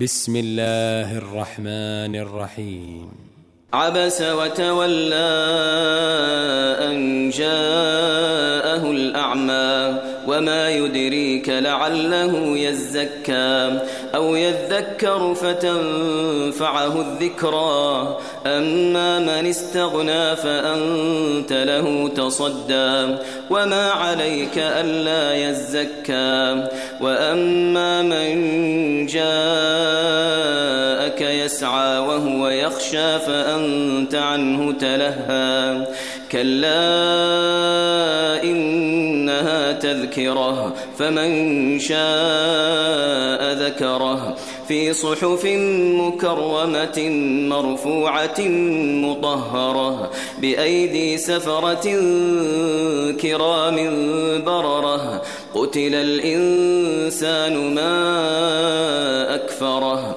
بسم الله الرحمن الرحيم عبس وتولى أن جاءه الأعمى وما يدريك لعله يزكى أو يذكر فتنفعه الذكرى أما من استغنى فأنت له تصدى وما عليك ألا يزكى وأما من جاءك يسعى وهو يخشى فأنت عنه تلهى كلا تذكرة فمن شاء ذكره. في صحف مكرمة مرفوعة مطهرة بأيدي سفرة كرام بررة. قتل الإنسان ما أكفره.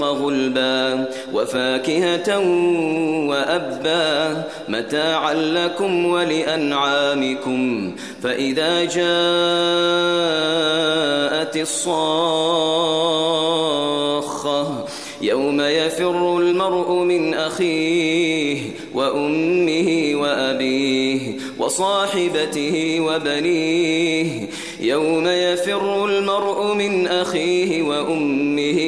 غلبا وفاكهة وأبا متاعا لكم ولأنعامكم فإذا جاءت الصاخة يوم يفر المرء من أخيه وأمه وأبيه وصاحبته وبنيه يوم يفر المرء من أخيه وأمه